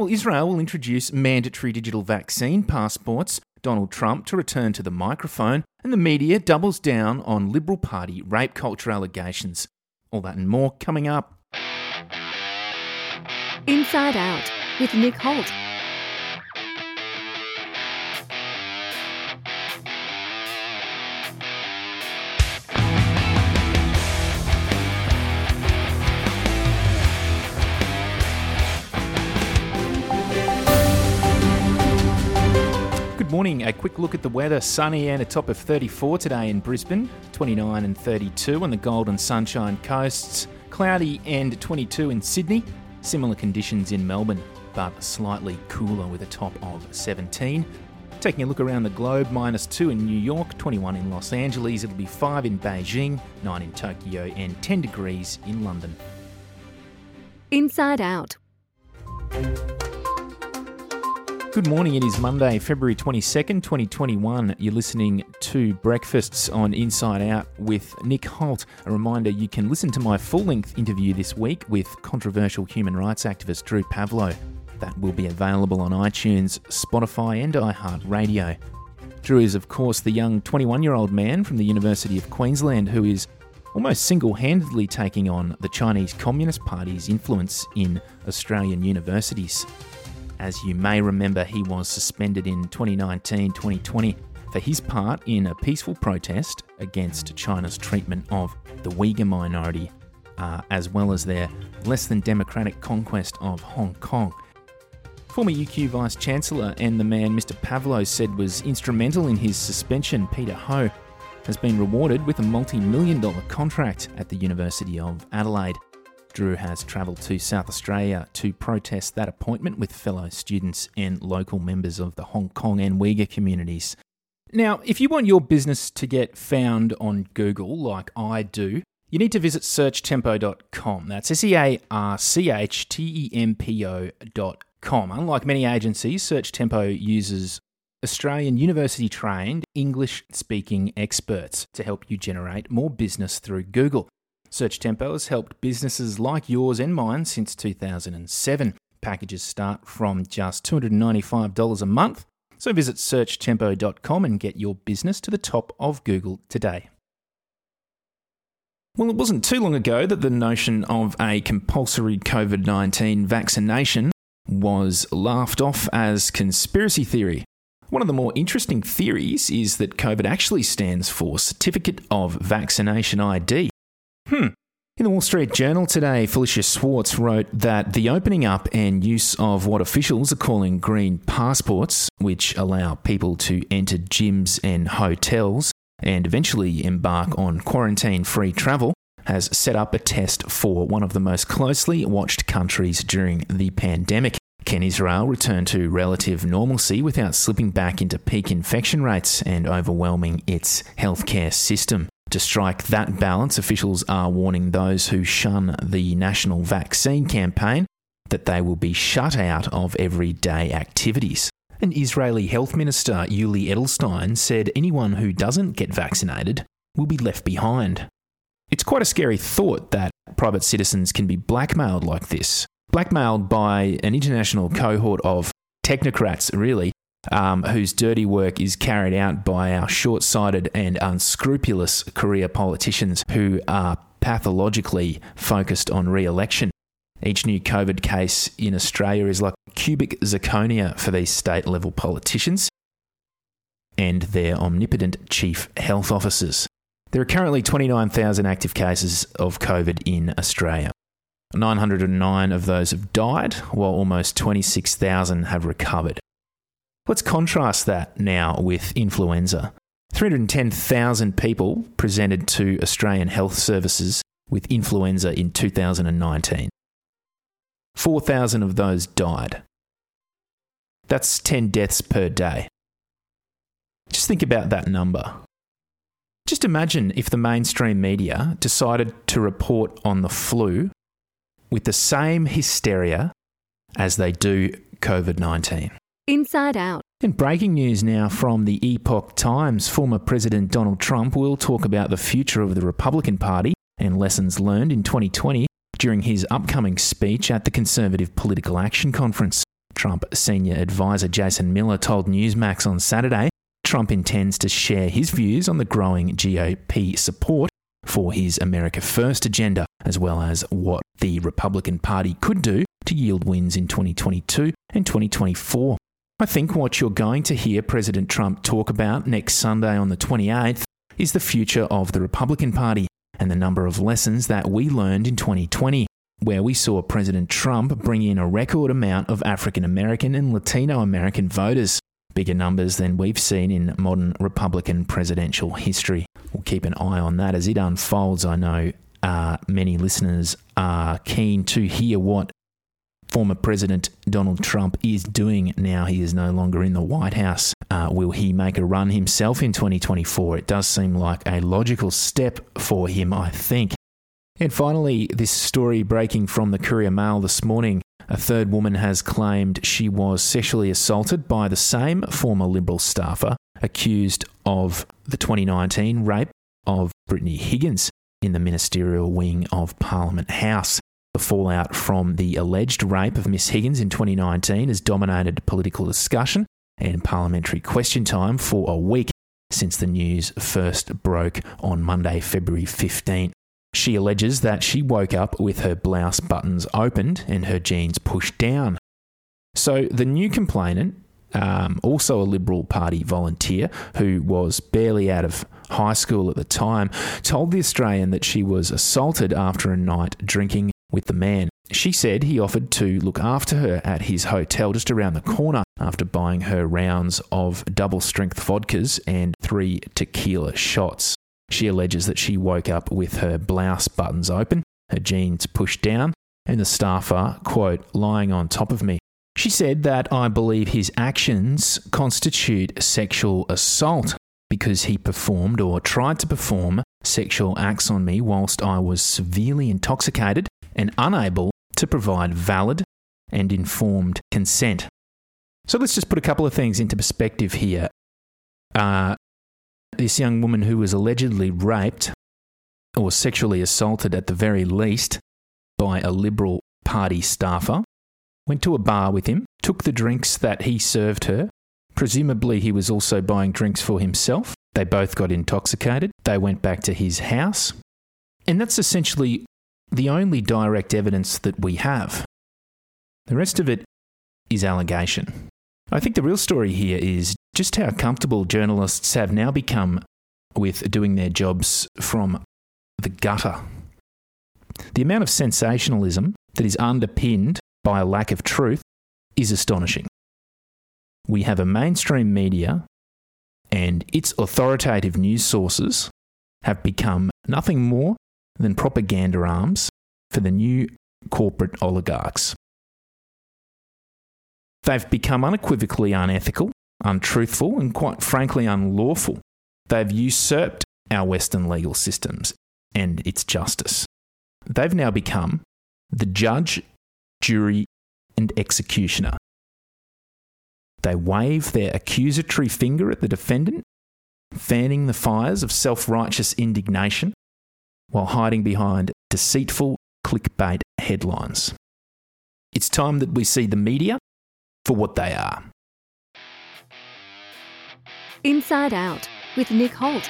Well, Israel will introduce mandatory digital vaccine passports, Donald Trump to return to the microphone, and the media doubles down on Liberal Party rape culture allegations. All that and more coming up. Inside Out with Nick Holt. Morning. A quick look at the weather. Sunny and a top of 34 today in Brisbane, 29 and 32 on the Golden Sunshine coasts, cloudy and 22 in Sydney. Similar conditions in Melbourne, but slightly cooler with a top of 17. Taking a look around the globe, minus 2 in New York, 21 in Los Angeles, it'll be 5 in Beijing, 9 in Tokyo, and 10 degrees in London. Inside Out. Good morning. It is Monday, February 22nd, 2021. You're listening to Breakfasts on Inside Out with Nick Holt. A reminder you can listen to my full length interview this week with controversial human rights activist Drew Pavlou. That will be available on iTunes, Spotify, and iHeartRadio. Drew is, of course, the young 21 year old man from the University of Queensland who is almost single handedly taking on the Chinese Communist Party's influence in Australian universities. As you may remember, he was suspended in 2019 2020 for his part in a peaceful protest against China's treatment of the Uyghur minority, uh, as well as their less than democratic conquest of Hong Kong. Former UQ Vice Chancellor and the man Mr. Pavlou said was instrumental in his suspension, Peter Ho, has been rewarded with a multi million dollar contract at the University of Adelaide. Drew has travelled to South Australia to protest that appointment with fellow students and local members of the Hong Kong and Uyghur communities. Now, if you want your business to get found on Google like I do, you need to visit searchtempo.com. That's S E A R C H T E M P O.com. Unlike many agencies, Search Tempo uses Australian university trained English speaking experts to help you generate more business through Google. Search Tempo has helped businesses like yours and mine since 2007. Packages start from just $295 a month, so visit searchtempo.com and get your business to the top of Google today. Well, it wasn't too long ago that the notion of a compulsory COVID 19 vaccination was laughed off as conspiracy theory. One of the more interesting theories is that COVID actually stands for Certificate of Vaccination ID. In the Wall Street Journal today, Felicia Schwartz wrote that the opening up and use of what officials are calling green passports, which allow people to enter gyms and hotels and eventually embark on quarantine free travel, has set up a test for one of the most closely watched countries during the pandemic. Can Israel return to relative normalcy without slipping back into peak infection rates and overwhelming its healthcare system? To strike that balance, officials are warning those who shun the national vaccine campaign that they will be shut out of everyday activities. An Israeli health minister, Yuli Edelstein, said anyone who doesn't get vaccinated will be left behind. It's quite a scary thought that private citizens can be blackmailed like this. Blackmailed by an international cohort of technocrats, really, um, whose dirty work is carried out by our short sighted and unscrupulous career politicians who are pathologically focused on re election. Each new COVID case in Australia is like cubic zirconia for these state level politicians and their omnipotent chief health officers. There are currently 29,000 active cases of COVID in Australia. 909 of those have died, while almost 26,000 have recovered. Let's contrast that now with influenza. 310,000 people presented to Australian health services with influenza in 2019. 4,000 of those died. That's 10 deaths per day. Just think about that number. Just imagine if the mainstream media decided to report on the flu with the same hysteria as they do COVID 19. Inside Out. In breaking news now from the Epoch Times, former President Donald Trump will talk about the future of the Republican Party and lessons learned in 2020 during his upcoming speech at the Conservative Political Action Conference. Trump senior advisor Jason Miller told Newsmax on Saturday Trump intends to share his views on the growing GOP support for his America First agenda, as well as what the Republican Party could do to yield wins in 2022 and 2024. I think what you're going to hear President Trump talk about next Sunday on the 28th is the future of the Republican Party and the number of lessons that we learned in 2020, where we saw President Trump bring in a record amount of African American and Latino American voters, bigger numbers than we've seen in modern Republican presidential history. We'll keep an eye on that as it unfolds. I know uh, many listeners are keen to hear what former President Donald Trump is doing now he is no longer in the White House. Uh, will he make a run himself in 2024? It does seem like a logical step for him, I think. And finally, this story breaking from the Courier Mail this morning. A third woman has claimed she was sexually assaulted by the same former Liberal staffer accused of the 2019 rape of Brittany Higgins in the ministerial wing of Parliament House. The fallout from the alleged rape of Miss Higgins in 2019 has dominated political discussion and parliamentary question time for a week since the news first broke on Monday, February 15. She alleges that she woke up with her blouse buttons opened and her jeans pushed down. So the new complainant, um, also a Liberal Party volunteer who was barely out of high school at the time, told the Australian that she was assaulted after a night drinking with the man. She said he offered to look after her at his hotel just around the corner after buying her rounds of double strength vodkas and three tequila shots. She alleges that she woke up with her blouse buttons open, her jeans pushed down, and the staffer, quote, lying on top of me. She said that I believe his actions constitute sexual assault because he performed or tried to perform sexual acts on me whilst I was severely intoxicated and unable to provide valid and informed consent. So let's just put a couple of things into perspective here. Uh, this young woman who was allegedly raped or sexually assaulted at the very least by a Liberal Party staffer went to a bar with him, took the drinks that he served her. Presumably, he was also buying drinks for himself. They both got intoxicated. They went back to his house. And that's essentially the only direct evidence that we have. The rest of it is allegation. I think the real story here is just how comfortable journalists have now become with doing their jobs from the gutter. The amount of sensationalism that is underpinned by a lack of truth is astonishing. We have a mainstream media, and its authoritative news sources have become nothing more than propaganda arms for the new corporate oligarchs. They've become unequivocally unethical, untruthful, and quite frankly unlawful. They've usurped our Western legal systems and its justice. They've now become the judge, jury, and executioner. They wave their accusatory finger at the defendant, fanning the fires of self righteous indignation while hiding behind deceitful clickbait headlines. It's time that we see the media for what they are. Inside Out with Nick Holt.